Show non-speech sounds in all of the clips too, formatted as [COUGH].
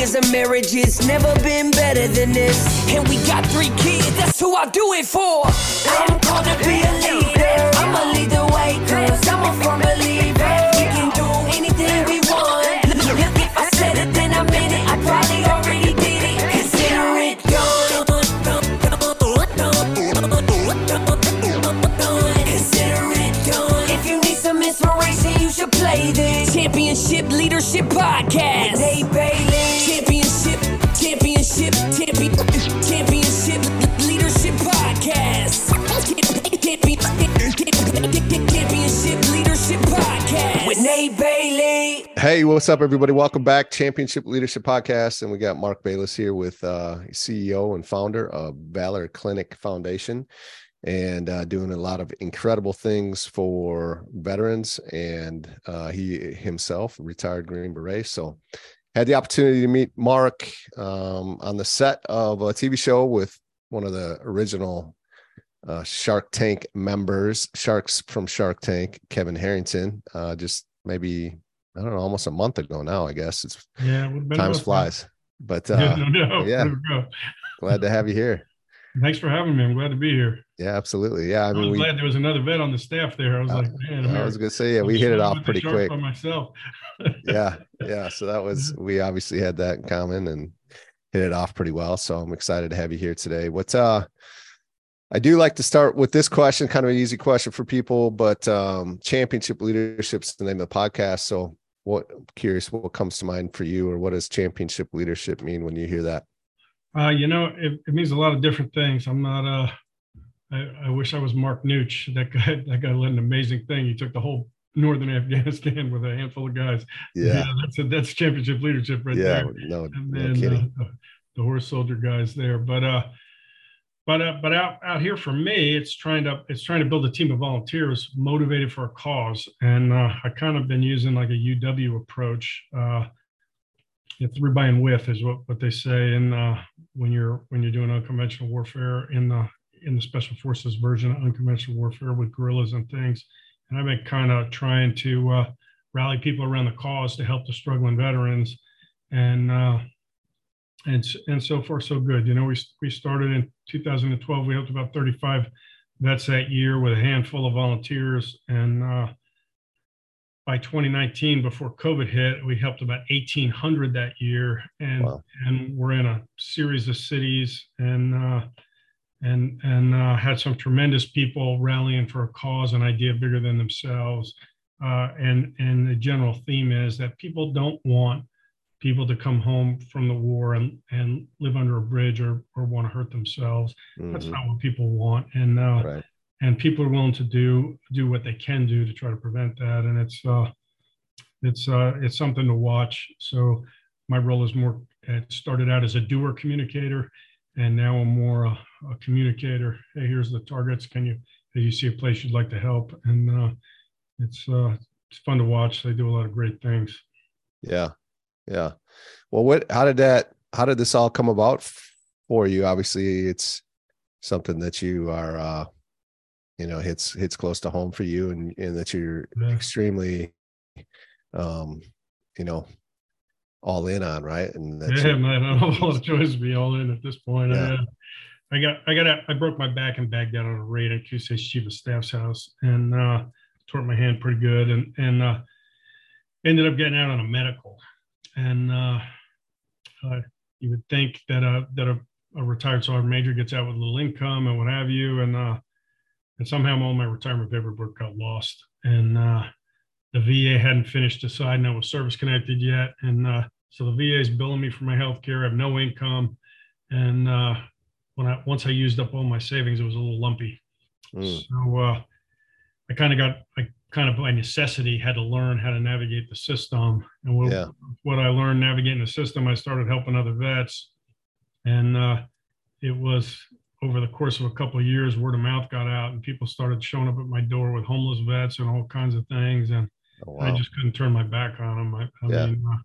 years of marriage, it's never been better than this. And we got three kids, that's who I do it for. I'm called to be a leader. I'ma lead the way, cause I'm a firm. Up, everybody? Welcome back, Championship Leadership Podcast, and we got Mark Baylis here with uh, CEO and founder of Valor Clinic Foundation, and uh, doing a lot of incredible things for veterans. And uh, he himself, retired Green Beret, so had the opportunity to meet Mark um, on the set of a TV show with one of the original uh, Shark Tank members, sharks from Shark Tank, Kevin Harrington. Uh, just maybe I don't know, almost a month ago now. I guess it's Yeah, it would've been times flies. But [LAUGHS] uh, no, no. yeah. There we go. glad to have you here. Thanks for having me. I'm glad to be here. Yeah, absolutely. Yeah, I I, mean, was we. glad there was another vet on the staff there. I was Uh, like, man, I'm I was gonna say, yeah, I'm we hit it off pretty quick. by myself. [LAUGHS] [LAUGHS] Yeah, yeah. So that was we obviously had that in common and hit it off pretty well. So I'm excited to have you here today. What's uh I do like to start with this question, kind of an easy question for people, but um championship leadership's the name of the podcast. So what curious what comes to mind for you or what does championship leadership mean when you hear that? Uh, you know, it, it means a lot of different things. I'm not uh I, I wish I was Mark Nutsch. That guy, [LAUGHS] that guy led an amazing thing. He took the whole northern [LAUGHS] Afghanistan with a handful of guys. Yeah. that's a, that's championship leadership right Yeah, there. no, and no then kidding. uh, the, the horse soldier guys there. But uh, but uh, but out out here for me, it's trying to it's trying to build a team of volunteers motivated for a cause, and uh, I kind of been using like a UW approach. Uh, through by and with is what what they say, and uh, when you're when you're doing unconventional warfare in the in the special forces version of unconventional warfare with guerrillas and things, and I've been kind of trying to uh, rally people around the cause to help the struggling veterans, and uh, and and so far so good. You know, we we started in 2012. We helped about 35 vets that year with a handful of volunteers, and uh, by 2019, before COVID hit, we helped about 1,800 that year, and Wow. and we're in a series of cities, and uh, and and uh, had some tremendous people rallying for a cause, an idea bigger than themselves, uh, and and the general theme is that people don't want people to come home from the war and, and live under a bridge or, or want to hurt themselves. That's Mhm, not what people want. And, uh, Right. and people are willing to do, do what they can do to try to prevent that. And it's, uh, it's, uh, it's something to watch. So my role is more, it started out as a doer communicator and now I'm more a, a communicator. Hey, here's the targets. Can you, do you see a place you'd like to help? And, uh, it's, uh, it's fun to watch. They do a lot of great things. Yeah. Yeah. Well, what, how did that, how did this all come about for you? Obviously, it's something that you are, uh, you know, hits, hits close to home for you and, and that you're Yeah. extremely, um, you know, all in on, right? And that's, Yeah, man, I don't have a lot of choice to be all in at this point. Yeah. I, I got, I got, a, I broke my back and in Baghdad on a raid at QC's chief of staff's house and uh, tore my hand pretty good, and and uh, ended up getting out on a medical. And uh, uh, you would think that a that a, a retired sergeant major gets out with a little income and what have you, and uh, and somehow all my retirement paperwork got lost, and uh, the VA hadn't finished deciding I was service connected yet, and uh, so the VA is billing me for my health care. I have no income, and uh, when I once I used up all my savings, it was a little lumpy. Mm. So uh, I kind of got I kind of by necessity had to learn how to navigate the system. And what, Yeah. what I learned navigating the system, I started helping other vets, and uh, it was over the course of a couple of years, word of mouth got out, and people started showing up at my door with homeless vets and all kinds of things, and Oh, I just couldn't turn my back on them. I, I Yeah. mean, uh,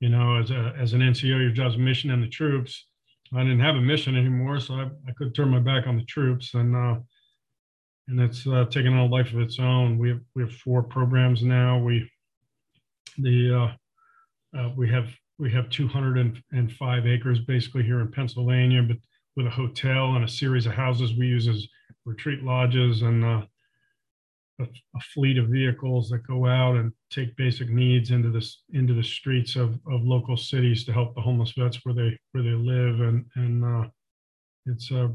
you know, as a as an NCO, your job's mission and the troops. I didn't have a mission anymore, so I, I couldn't turn my back on the troops, and uh, and it's uh, taken on a life of its own. We have we have four programs now. We the uh, uh, we have we have 205 acres basically here in Pennsylvania, but with a hotel and a series of houses we use as retreat lodges and uh, a, a fleet of vehicles that go out and take basic needs into this into the streets of, of local cities to help the homeless vets where they where they live and and uh, it's uh,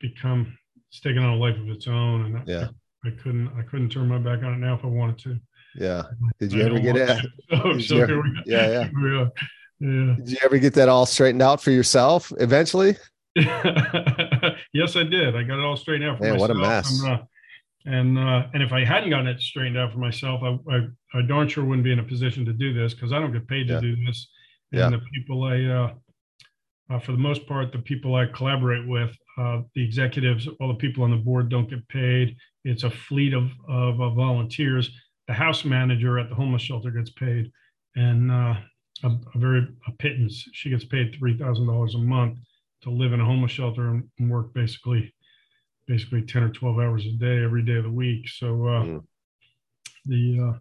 become it's taken on a life of its own and I- Yeah. I, couldn't I couldn't turn my back on it now if I wanted to. Yeah. Did I you ever get it? to. [LAUGHS] So, so ever- we go. yeah, yeah. [LAUGHS] Here we are. Yeah. Did you ever get that all straightened out for yourself eventually? [LAUGHS] yes, I did. I got it all straightened out for Man, myself. what a mess. And, uh, and uh, and if I hadn't gotten it straightened out for myself, I, I, I darn sure wouldn't be in a position to do this because I don't get paid to Yeah. do this. And Yeah. the people I, uh, uh, for the most part, the people I collaborate with, uh, the executives, all the people on the board don't get paid. It's a fleet of of uh, volunteers. The house manager at the homeless shelter gets paid, and uh, a, a very a pittance. She gets paid three thousand dollars a month to live in a homeless shelter and, and work basically basically 10 or 12 hours a day every day of the week so uh Mm. the uh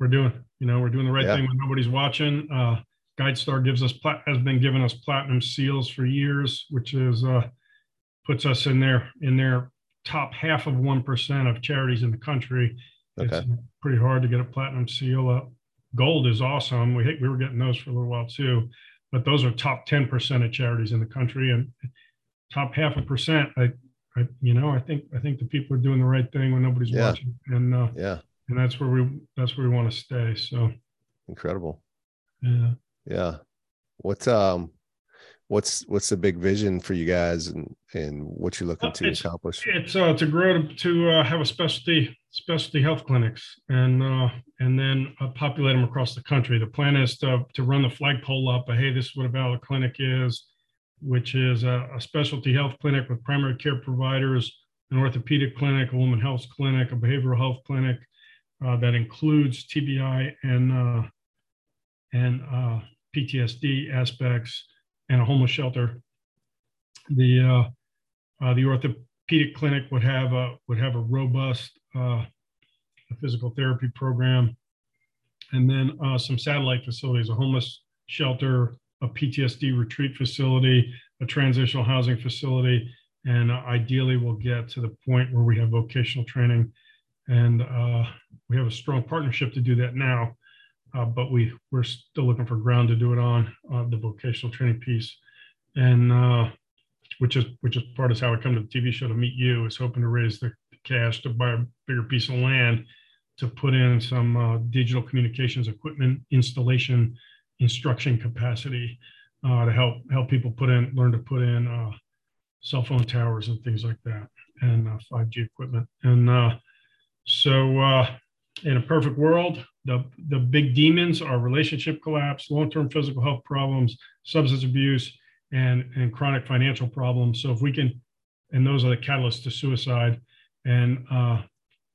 we're doing you know we're doing the right Yeah. thing when nobody's watching uh guidestar gives us plat- has been giving us platinum seals for years which is uh puts us in their in their top half of 1% of charities in the country Okay. it's pretty hard to get a platinum seal up gold is awesome we we were getting those for a little while too but those are top 10% of charities in the country and top half a percent i i you know i think i think the people are doing the right thing when nobody's Yeah. watching and uh Yeah. and that's where we that's where we want to stay so Incredible. yeah Yeah. What's um what's what's the big vision for you guys and and what you're looking to it's- accomplish? it's uh to grow to, to uh, have a specialty specialty health clinics and uh and then uh, populate them across the country the plan is to to run the flagpole up uh, hey this is what a valor clinic is which is a, a specialty health clinic with primary care providers an orthopedic clinic a woman health clinic a behavioral health clinic uh, that includes tbi and uh and uh ptsd aspects and a homeless shelter the uh uh, the orthopedic clinic would have a would have a robust uh, physical therapy program, and then uh, some satellite facilities: a homeless shelter, a PTSD retreat facility, a transitional housing facility, and ideally we'll get to the point where we have vocational training, and uh, we have a strong partnership to do that now. Uh, but we we're still looking for ground to do it on uh, the vocational training piece, and uh, which is which is part of how I come to the TV show to meet you. Is hoping to raise the cash to buy a bigger piece of land to put in some uh, digital communications equipment installation, instruction capacity uh, to help help people put in learn to put in uh, cell phone towers and things like that, and uh, 5G equipment. And so, in a perfect world, the the big demons are relationship collapse, long term physical health problems, substance abuse and and chronic financial problems. So if we can, and those are the catalysts to suicide, and uh,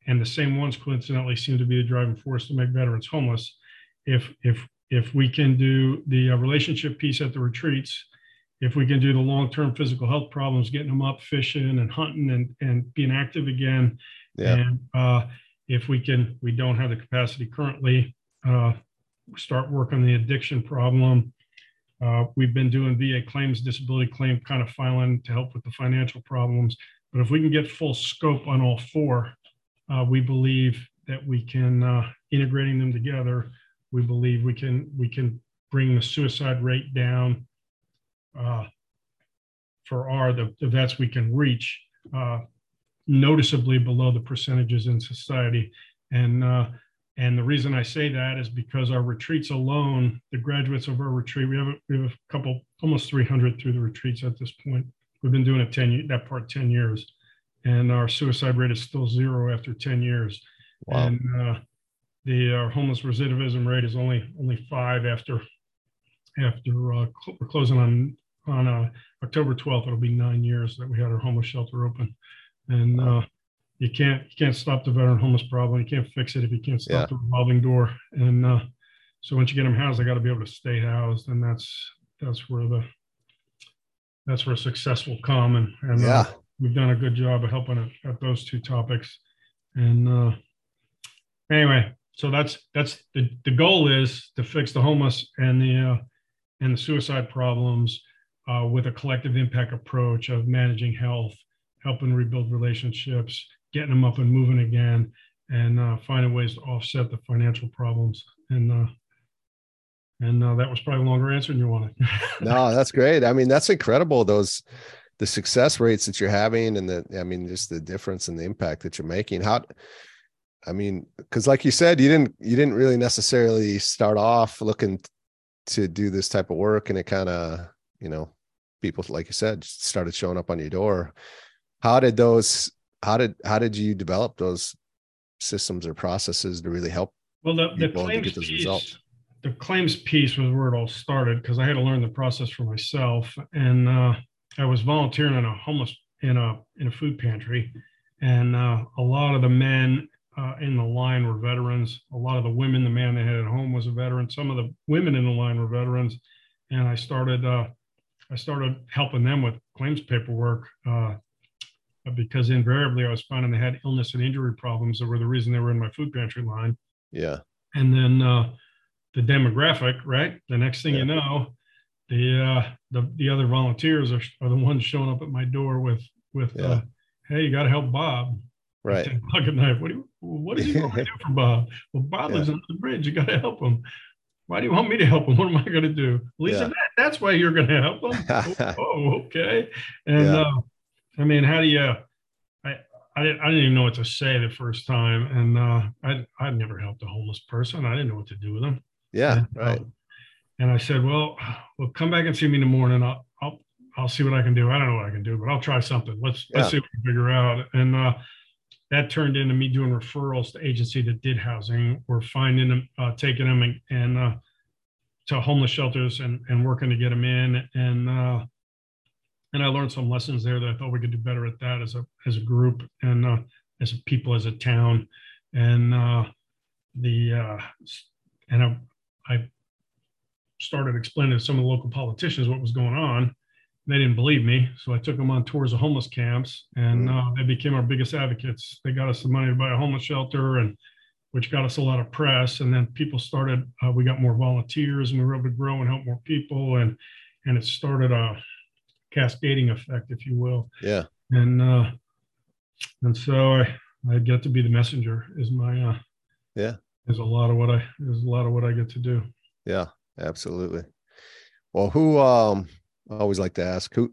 and the same ones coincidentally seem to be the driving force to make veterans homeless. If if if we can do the uh, relationship piece at the retreats, if we can do the long-term physical health problems, getting them up fishing and hunting and and being active again, Yeah. and uh, if we can, we don't have the capacity currently. Uh, start work on the addiction problem. Uh, we've been doing VA claims, disability claim kind of filing to help with the financial problems. But if we can get full scope on all four, uh, we believe that we can uh, integrating them together. We believe we can we can bring the suicide rate down uh, for our the, the vets we can reach uh, noticeably below the percentages in society. And uh, and the reason I say that is because our retreats alone, the graduates of our retreat, we have a, we have a couple, almost 300 through the retreats at this point. we've been doing it 10 that part 10 years and our suicide rate is still zero after 10 years wow. and uh, the our homeless recidivism rate is only only five after after uh, cl- we're closing on on uh, October 12th. It'll be nine years that we had our homeless shelter open, and uh, you can't you can't stop the veteran homeless problem. You can't fix it if you can't stop yeah. the revolving door. And uh, so once you get them housed, they got to be able to stay housed, and that's that's where the that's where success will come. And, and uh, yeah. we've done a good job of helping at, at those two topics. And uh, anyway, so that's that's the, the goal is to fix the homeless and the uh, and the suicide problems uh, with a collective impact approach of managing health, helping rebuild relationships, getting them up and moving again, and uh, finding ways to offset the financial problems. And uh, and uh, that was probably a longer answer than you wanted. [LAUGHS] no, that's great. I mean, that's incredible. Those the success rates that you're having, and the I mean, just the difference and the impact that you're making. How I mean, because like you said, you didn't you didn't really necessarily start off looking to do this type of work, and it kind of you know people like you said started showing up on your door. How did those? How did how did you develop those systems or processes to really help? Well, the, the claims piece, results? the claims piece was where it all started because I had to learn the process for myself, and uh, I was volunteering in a homeless in a in a food pantry, and uh, a lot of the men uh, in the line were veterans. A lot of the women, the man they had at home was a veteran. Some of the women in the line were veterans, and I started uh, I started helping them with claims paperwork uh, because invariably I was finding they had illness and injury problems that were the reason they were in my food pantry line. Yeah, and then uh, the demographic, right? The next thing yeah. you know, the uh, the the other volunteers are, are the ones showing up at my door with with yeah. uh, hey, you got to help Bob. Right. Pocket knife. What do you what he going to do for Bob? [LAUGHS] Well, Bob yeah. lives under the bridge. You got to help him. Why do you want me to help him? What am I going to do? Lisa, yeah. that, that's why you're going to help him. [LAUGHS] oh, oh, okay. And uh, I mean, how do you? I I didn't, I didn't even know what to say the first time, and uh, I I'd never helped a homeless person. I didn't know what to do with them. Yeah, and, right. Uh, and I said, well, well, come back and see me in the morning. I'll I'll I'll see what I can do. I don't know what I can do, but I'll try something. Let's yeah. let's see what we can figure out. And uh, that turned into me doing referrals to agency that did housing or finding them, uh, taking them and, and uh, to homeless shelters and, and working to get them in. And, uh, and I learned some lessons there that I thought we could do better at that as a, as a group and uh, as a people, as a town. And uh, the, uh, and I, I started explaining to some of the local politicians what was going on they didn't believe me. So I took them on tours of homeless camps and mm. uh, they became our biggest advocates. They got us the money to buy a homeless shelter and which got us a lot of press. And then people started, uh, we got more volunteers and we were able to grow and help more people. And, and it started a cascading effect, if you will. Yeah. And, uh, and so I, I get to be the messenger is my, uh, yeah, is a lot of what I, is a lot of what I get to do. Yeah, absolutely. Well, who, um, I always like to ask who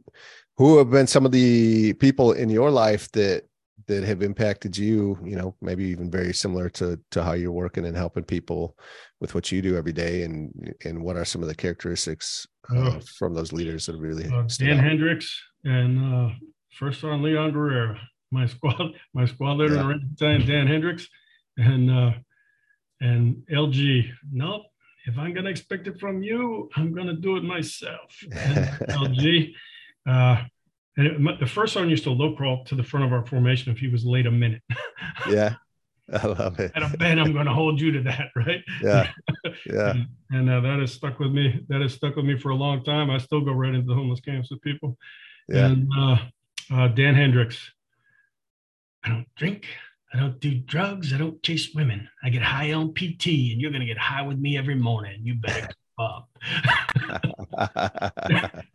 who have been some of the people in your life that that have impacted you you know maybe even very similar to to how you're working and helping people with what you do every day and and what are some of the characteristics oh. from those leaders that really uh, dan out? hendricks and uh first on leon guerrero my squad [LAUGHS] my squad leader yeah. in dan hendricks and uh and lg nope if I'm going to expect it from you, I'm going to do it myself. LG. [LAUGHS] Uh, and it, the first one used to low crawl to the front of our formation if he was late a minute. [LAUGHS] yeah. [LAUGHS] I love it. And Ben, I'm going to hold you to that, right? Yeah. [LAUGHS] Yeah. and, and uh, that has stuck with me. That has stuck with me for a long time. I still go right into the homeless camps with people. Yeah. And uh, uh, Dan Hendricks, I don't drink. I don't do drugs. I don't chase women. I get high on PT, and you're going to get high with me every morning. You better [LAUGHS] up.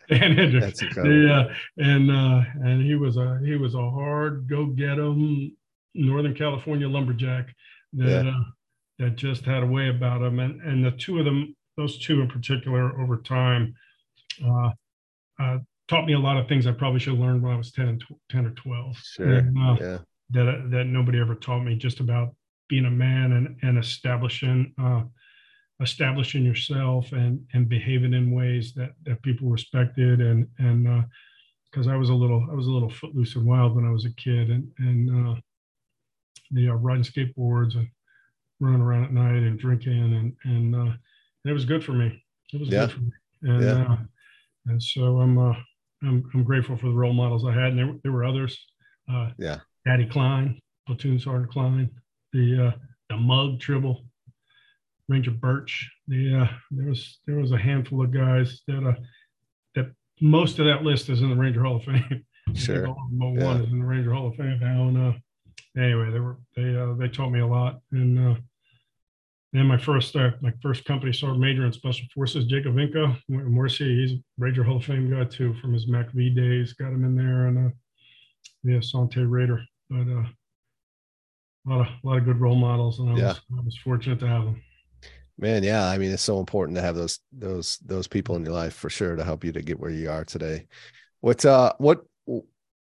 That's incredible. Yeah, and uh, and he was a he was a hard go get 'em Northern California lumberjack that yeah. uh, that just had a way about him, and and the two of them, those two in particular, over time, uh, uh, taught me a lot of things I probably should have learned when I was 10, and 10 or 12. Sure. And, uh, yeah that that nobody ever taught me just about being a man and and establishing uh, establishing yourself and and behaving in ways that that people respected and and uh, because I was a little I was a little footloose and wild when I was a kid, and and uh, the uh, riding skateboards and running around at night and drinking, and and, uh, and it was good for me. It was Yeah. good for me, and Yeah. uh, and so I'm uh, I'm I'm grateful for the role models I had, and there, there were others. Uh, Yeah. Daddy Klein, platoon sergeant Klein, the uh, the Mug Tribble, Ranger Birch. The uh, there was there was a handful of guys that uh, that most of that list is in the Ranger Hall of Fame. [LAUGHS] Sure. all of them, but Yeah. one is in the Ranger Hall of Fame now. And uh, anyway, they were they uh, they taught me a lot. And uh, then my first uh, my first company sergeant major in Special Forces, Jacob Vinko, Morrissey. He's a Ranger Hall of Fame guy too from his MACV days. Got him in there, and uh, yeah, Son Tay Raider. But uh, a lot of a lot of good role models, and I Yeah. was I was fortunate to have them. Man, yeah. I mean, it's so important to have those those those people in your life for sure to help you to get where you are today. What uh what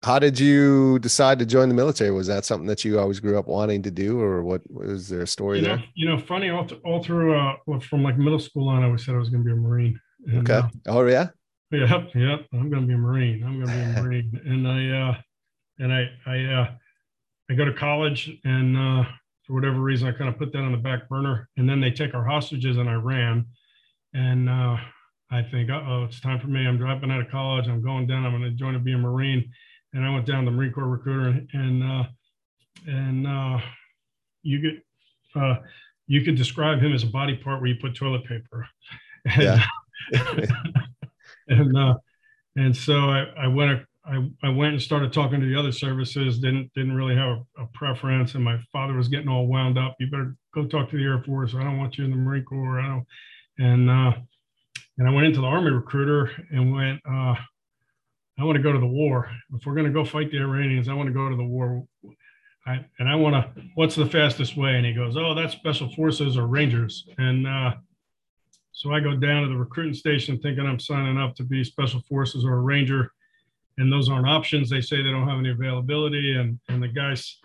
how did you decide to join the military? Was that something that you always grew up wanting to do, or what was there a story You know, there? you know, funny all, th- all through uh, from like middle school on, I always said I was going to be a Marine. And, Okay. uh, Oh yeah. Yep, yep. I'm going to be a Marine. I'm going to be a [LAUGHS] Marine. and I, uh, and I, I, uh, I go to college, and uh, for whatever reason, I kind of put that on the back burner. And then they take our hostages in Iran, and uh, I think, uh oh, it's time for me. I'm dropping out of college. I'm going down. I'm going to join to be a Marine. And I went down to the Marine Corps recruiter, and and, uh, and uh, you get. Uh, you could describe him as a body part where you put toilet paper. [LAUGHS] And, Yeah. [LAUGHS] and uh, and so I, I went I, I went and started talking to the other services. Didn't didn't really have a, a preference, and my father was getting all wound up. You better go talk to the Air Force. I don't want you in the Marine Corps. I don't. And uh, and I went into the Army recruiter and went. I want to go to the war. If we're going to go fight the Iranians, I want to go to the war. I, and I want to. What's the fastest way? And he goes, "Oh, that's Special Forces or Rangers." And uh, so I go down to the recruiting station thinking I'm signing up to be Special Forces or a Ranger, and those aren't options. They say they don't have any availability. And and the guys,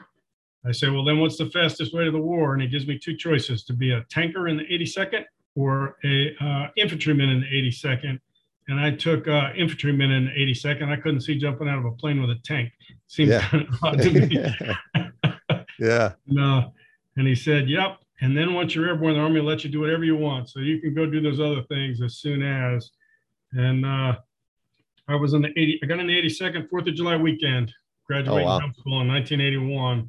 I say, well, then what's the fastest way to the war? And he gives me two choices: to be a tanker in the 82nd or a uh, infantryman in the 82nd. And I took uh, infantryman in 82nd. I couldn't see jumping out of a plane with a tank. Seemed Yeah. kind of odd to me. [LAUGHS] yeah. And, uh, and he said, Yep. And then once you're airborne, the Army will let you do whatever you want. So you can go do those other things as soon as. And uh, I was in the 80, I got in the 82nd, 4th of July weekend, graduating wow. jump school in 1981,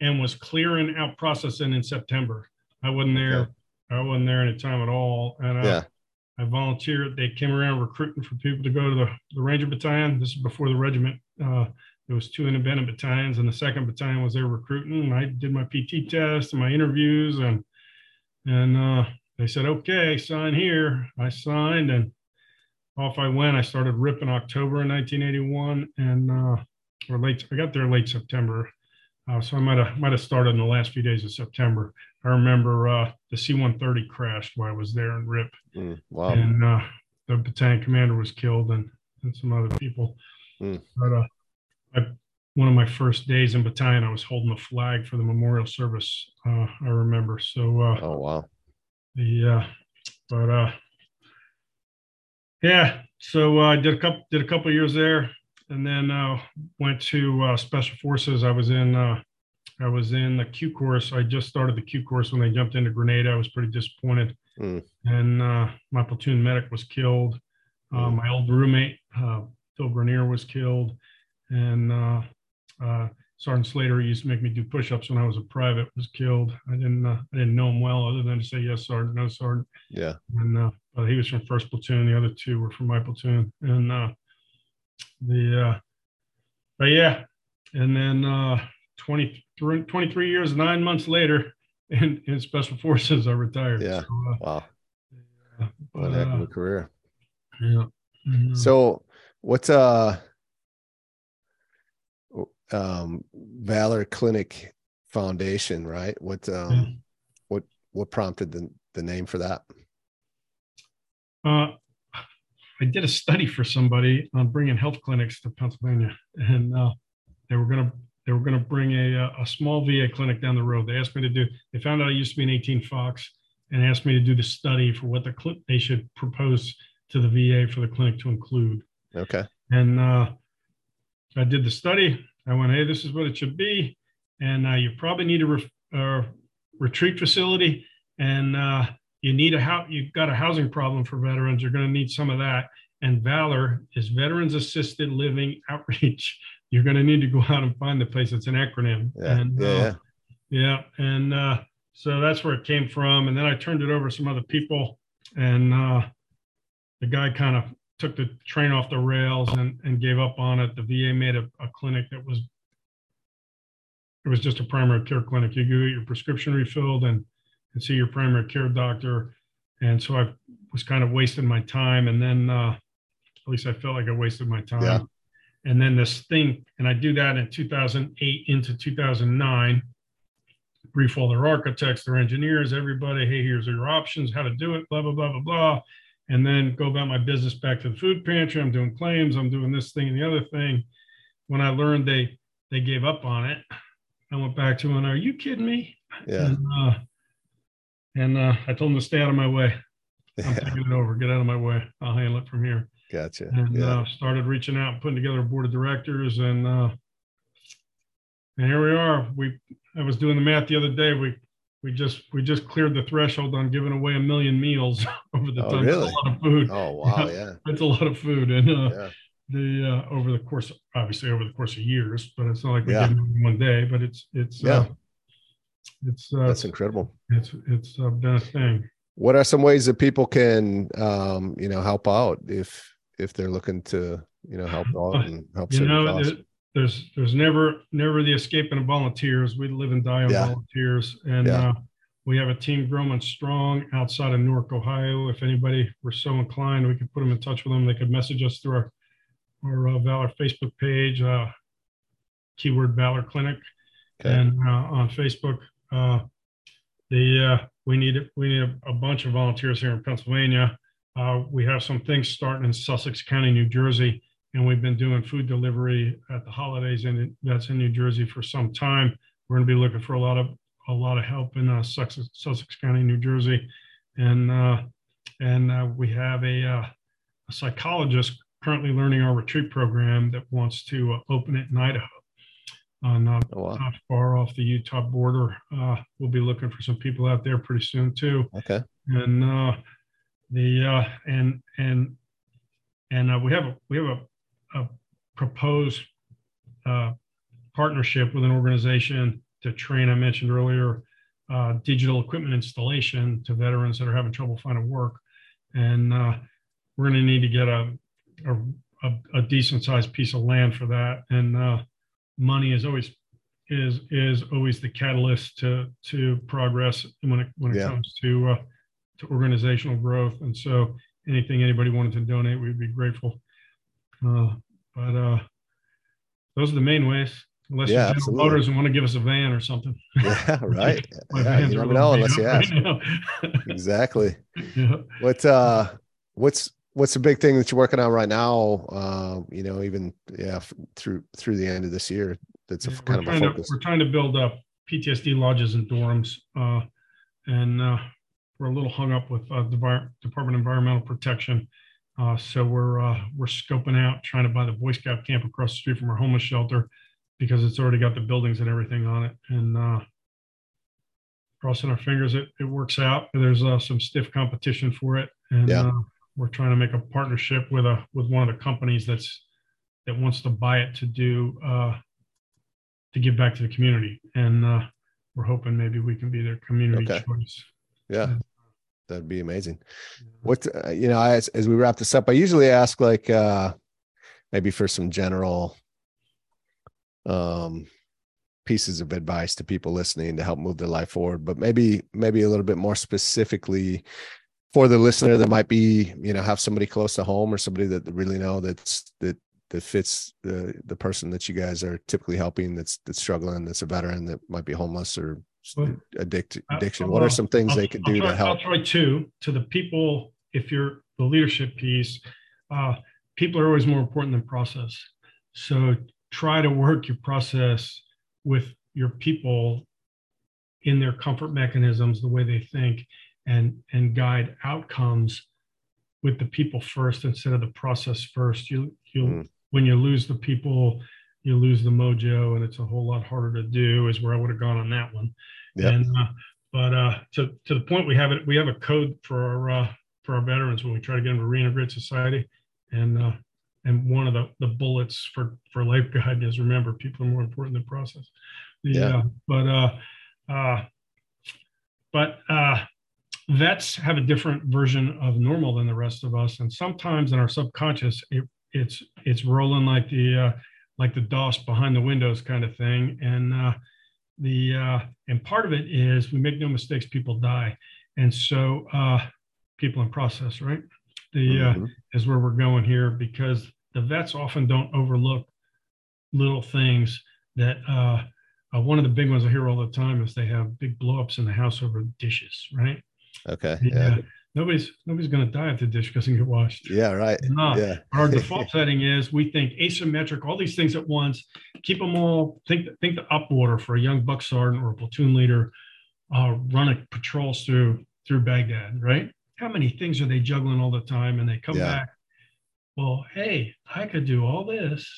and was clearing out processing in September. I wasn't there. Okay. I wasn't there any time at all. And uh, Yeah. I volunteered. They came around recruiting for people to go to the, the Ranger Battalion. This is before the regiment. Uh, there was two independent battalions, and the second battalion was there recruiting. And I did my PT test and my interviews, and and uh, they said, "Okay, sign here." I signed, and off I went. I started ripping October in 1981, and uh, or late. I got there late September, uh, so I might have might have started in the last few days of September. I remember uh, the C-130 crashed while I was there in RIP Mm, wow. and uh, the battalion commander was killed and, and some other people. Hmm. But uh, I, one of my first days in battalion, I was holding the flag for the memorial service. Uh, I remember. So uh, Oh wow. the uh, but uh, yeah. So uh, I did a couple did a couple years there, and then uh, went to uh, special forces. I was in uh, I was in the Q course. I just started the Q course when they jumped into Grenada. I was pretty disappointed, Mm. and uh, my platoon medic was killed. Uh, Mm. my old roommate uh, Phil Grenier was killed, and uh, uh, Sergeant Slater used to make me do push-ups when I was a private. Was killed. I didn't uh, I didn't know him well other than to say yes, Sergeant, no, Sergeant. Yeah. And uh, but he was from first platoon. The other two were from my platoon. And uh, the uh, but yeah, and then uh, 23, 23 years, nine months later, [LAUGHS] in, in special forces, I retired. Yeah. So, uh, Wow. uh, What a heck of uh, a career. yeah. Uh, So what's uh um Valor Clinic Foundation, right? What um Yeah. what what prompted the the name for that? Uh, I did a study for somebody on bringing health clinics to Pennsylvania, and uh, they were gonna they were gonna bring a uh, a small VA clinic down the road. They asked me to do. They found out I used to be an 18 Fox, and asked me to do the study for what the cl- they should propose to the VA for the clinic to include. Okay. And uh, I did the study. I went, hey, this is what it should be, and uh, you probably need a re- uh, retreat facility, and uh, you need a house. You've got a housing problem for veterans. You're going to need some of that. And Valor is Veterans Assisted Living Outreach. You're going to need to go out and find the place. It's an acronym. Yeah, and, yeah, uh, yeah. and uh, so that's where it came from. And then I turned it over to some other people, and uh, the guy kind of took the train off the rails and, and gave up on it. The VA made a, a clinic that was it was just a primary care clinic. You get your prescription refilled and, and see your primary care doctor. And so I was kind of wasting my time. And then uh, at least I felt like I wasted my time. Yeah. And then this thing, and I do that in 2008 into 2009 brief all their architects, their engineers, everybody. Hey, here's your options, how to do it, blah, blah, blah, blah, blah. And then go about my business back to the food pantry. I'm doing claims, I'm doing this thing and the other thing. When I learned they they gave up on it, I went back to them, are you kidding me? Yeah. And, uh, and uh, I told them to stay out of my way. I'm Yeah. taking it over. Get out of my way. I'll handle it from here. Gotcha. And Yeah. uh, started reaching out, and putting together a board of directors, and uh, and here we are. We I was doing the math the other day. We we just we just cleared the threshold on giving away a million meals [LAUGHS] over the Oh, time. That's really? a lot of food. Oh wow, [LAUGHS] yeah. That's a lot of food, and uh, Yeah. the uh, over the course, obviously over the course of years, but it's not like we Yeah. did it in one day. But it's it's Yeah. uh, it's uh, That's incredible. it's it's uh, been a thing. What are some ways that people can um, you know, help out if if they're looking to, you know, help out and help You know, there- there's there's never never the escaping of volunteers. We live and die on Yeah. volunteers, and Yeah. uh, we have a team growing strong outside of Newark, Ohio. If anybody were so inclined, we could put them in touch with them. They could message us through our our uh, Valor Facebook page, uh, keyword Valor Clinic, Okay. and uh, on Facebook. Uh, the uh, we need we need a, a bunch of volunteers here in Pennsylvania. Uh, we have some things starting in Sussex County, New Jersey, and we've been doing food delivery at the holidays, and that's in New Jersey for some time. We're going to be looking for a lot of a lot of help in uh, Sussex, Sussex County, New Jersey, and uh, and uh, we have a, uh, a psychologist currently learning our retreat program that wants to uh, open it in Idaho. Uh, Oh, wow. not far off the Utah border. Uh, we'll be looking for some people out there pretty soon too. Okay. And uh, the uh, and and and uh, we have a we have a, a proposed uh, partnership with an organization to train. I mentioned earlier uh, digital equipment installation to veterans that are having trouble finding work, and uh, we're going to need to get a a, a, a decent sized piece of land for that. And uh, money is always is is always the catalyst to to progress when it when it Yeah. comes to uh, to organizational growth. And so anything anybody wanted to donate, we'd be grateful. Uh, but uh, those are the main ways. Unless Yeah, you're General. Motors and want to give us a van or something. [LAUGHS] Yeah, right. [LAUGHS] Yeah, you never know unless you ask. right. [LAUGHS] Exactly. yeah. What uh what's what's the big thing that you're working on right now? Um, you know, even yeah, through through the end of this year. That's a Yeah, kind of a trying to focus. we're trying to build up PTSD lodges and dorms, uh, and uh, we're a little hung up with uh, the Department of Environmental Protection. Uh, so we're uh, we're scoping out trying to buy the Boy Scout camp across the street from our homeless shelter because it's already got the buildings and everything on it. And uh, crossing our fingers, it, it works out. There's uh, some stiff competition for it, and Yeah. uh, we're trying to make a partnership with a with one of the companies that's that wants to buy it to do uh, to give back to the community. And uh, we're hoping maybe we can be their community Okay. choice. Yeah. That'd be amazing. What uh, you know, as as we wrap this up, I usually ask like uh maybe for some general um pieces of advice to people listening to help move their life forward, but maybe maybe a little bit more specifically for the listener that might be, you know, have somebody close to home or somebody that really know that's that that fits the the person that you guys are typically helping that's that's struggling, that's a veteran that might be homeless or addict addiction. I'll, What uh, are some things I'll- they could I'll do try- to help? I'll try two to the people. If you're the leadership piece, uh, people are always more important than process. So try to work your process with your people in their comfort mechanisms, the way they think, and and guide outcomes with the people first instead of the process first. You you Mm. when you lose the people, you lose the mojo and it's a whole lot harder to do is where I would have gone on that one. Yep. And uh, but uh, to to the point we have it we have a code for our uh, for our veterans when we try to get them to reintegrate society, and uh, and one of the the bullets for for life guide is remember people are more important than process. The, Yeah. uh, but uh, uh, but uh, vets have a different version of normal than the rest of us, and sometimes in our subconscious it it's it's rolling like the uh, like the DOS behind the windows kind of thing, and uh, the uh, and part of it is we make no mistakes, people die, and so uh, people in process, right? The uh, Mhm. is where we're going here because the vets often don't overlook little things that uh, uh, one of the big ones I hear all the time is they have big blowups in the house over dishes, right? Okay. Yeah. Yeah. Nobody's nobody's going to die if the dish doesn't get washed. Yeah. Right. Yeah. Our [LAUGHS] default setting is we think asymmetric, all these things at once, keep them all, think think the up order for a young buck sergeant or a platoon leader, uh, running patrols through through Baghdad, right? How many things are they juggling all the time? And they come Yeah. back. Well, hey, I could do all this.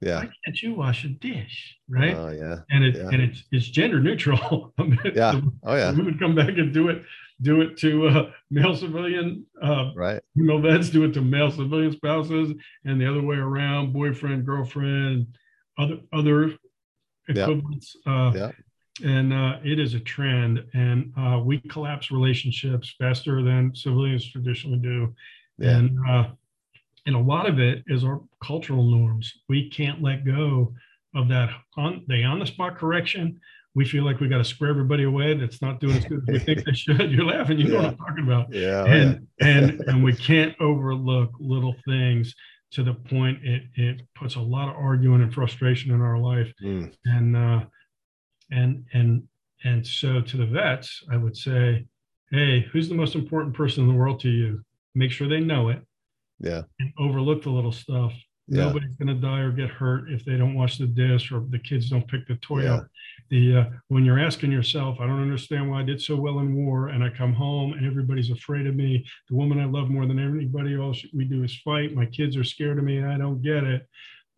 Yeah. Why can't you wash a dish? Right. Oh yeah. and it yeah. and it's it's gender neutral. [LAUGHS] Yeah. the- Oh yeah. We would come back and do it, do it to uh, male civilian uh, Right. female vets do it to male civilian spouses and the other way around boyfriend girlfriend other other equivalents uh, Yeah. and uh, it is a trend and uh, we collapse relationships faster than civilians traditionally do Yeah. and uh, and a lot of it is our cultural norms we can't let go of that on the on the spot correction we feel like we got to square everybody away that's not doing as good as we think they should [LAUGHS] you're laughing you know what i'm talking about Yeah. oh, yeah. and and [LAUGHS] and we can't overlook little things to the point it it puts a lot of arguing and frustration in our life Mm, and uh and and and so to the vets i would say hey who's the most important person in the world to you make sure they know it yeah. and overlook the little stuff Yeah. nobody's going to die or get hurt if they don't wash the dish or the kids don't pick the toy Yeah. up. The uh, when you're asking yourself i don't understand why i did so well in war and i come home and everybody's afraid of me. The woman i love more than anybody all sh- we do is fight. My kids are scared of me and i don't get it.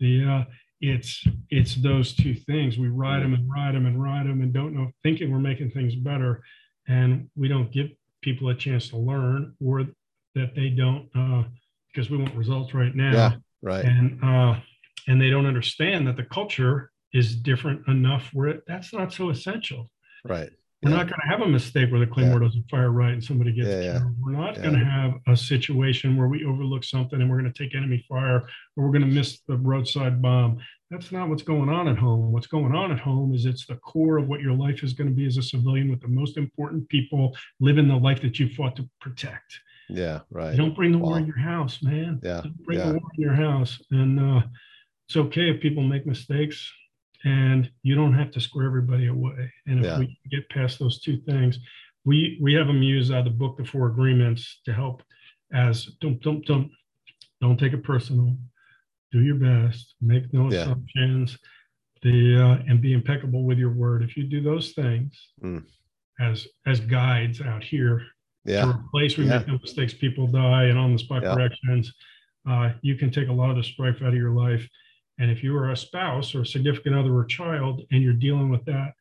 The uh, it's it's those two things. We ride them and ride them and ride them and don't know thinking we're making things better. And we don't give people a chance to learn or that they don't uh, because we want results right now. Yeah. Right. and uh, and they don't understand that the culture is different enough where it, that's not so essential. Right. We're Yeah. not going to have a mistake where the claymore doesn't fire right and somebody gets Yeah, yeah. killed. We're not Yeah. going to have a situation where we overlook something and we're going to take enemy fire or we're going to miss the roadside bomb. That's not what's going on at home. What's going on at home is it's the core of what your life is going to be as a civilian with the most important people living the life that you fought to protect. Yeah. Right. Don't bring the war in your house, man. Yeah, Don't bring yeah. the war in your house. And uh, it's okay if people make mistakes and you don't have to square everybody away. And if Yeah. we get past those two things, we we have them use uh, the book, The Four Agreements, to help as don't don't don't don't take it personal. Do your best. Make no Yeah. assumptions. The uh, and be impeccable with your word. If you do those things Mm. as as guides out here Yeah. to replace we Yeah. make no mistakes, people die, and on the spot Yeah. corrections. Uh, you can take a lot of the strife out of your life. And if you are a spouse or a significant other or child, and you're dealing with that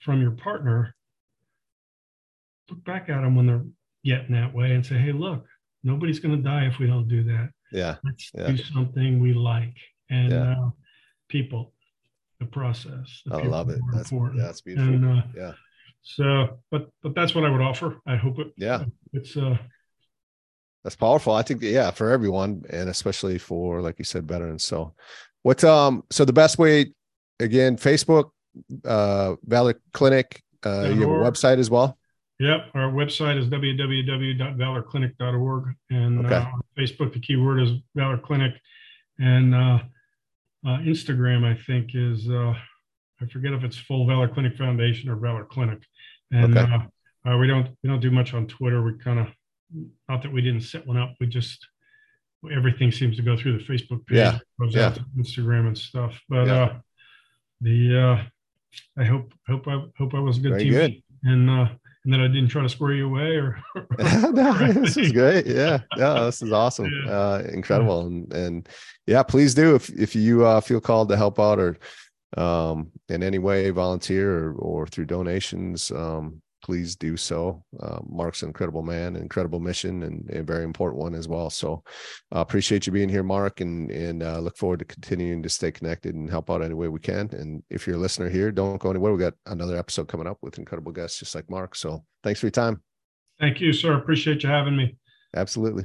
from your partner, look back at them when they're getting that way and say, "Hey, look, nobody's going to die if we don't do that. Yeah. Let's Yeah. do something we like." And uh, people, the process. the I love it. That's yeah. That's beautiful. And uh, Yeah. So, but but that's what I would offer. I hope it. Yeah. It's uh That's powerful. I think yeah, for everyone and especially for like you said, veterans. So what's um so the best way again, Facebook, uh Valor Clinic, uh you have a website as well. Yep, our website is www.valorclinic.org, and Okay. uh, Facebook the keyword is Valor Clinic, and uh, uh, Instagram I think is uh, I forget if it's Full Valor Clinic Foundation or Valor Clinic, and Okay. uh, uh, we don't we don't do much on Twitter. We kind of not that we didn't set one up, we just everything seems to go through the Facebook page, Yeah, goes yeah. out to Instagram and stuff. But Yeah. uh, the uh, I hope hope I hope I was a good Very team good. and uh, and then I didn't try to square you away or. [LAUGHS] [LAUGHS] no, [LAUGHS] this is great. Yeah, yeah, this is awesome, yeah. uh, incredible, and and yeah, please do if if you uh, feel called to help out or um, in any way volunteer or, or through donations. Um, please do so. Uh, Mark's an incredible man, incredible mission, and a very important one as well. So, uh, appreciate you being here, Mark, and and uh, look forward to continuing to stay connected and help out any way we can. And if you're a listener here, don't go anywhere. We got another episode coming up with incredible guests just like Mark. So, thanks for your time. Thank you, sir. Appreciate you having me. Absolutely.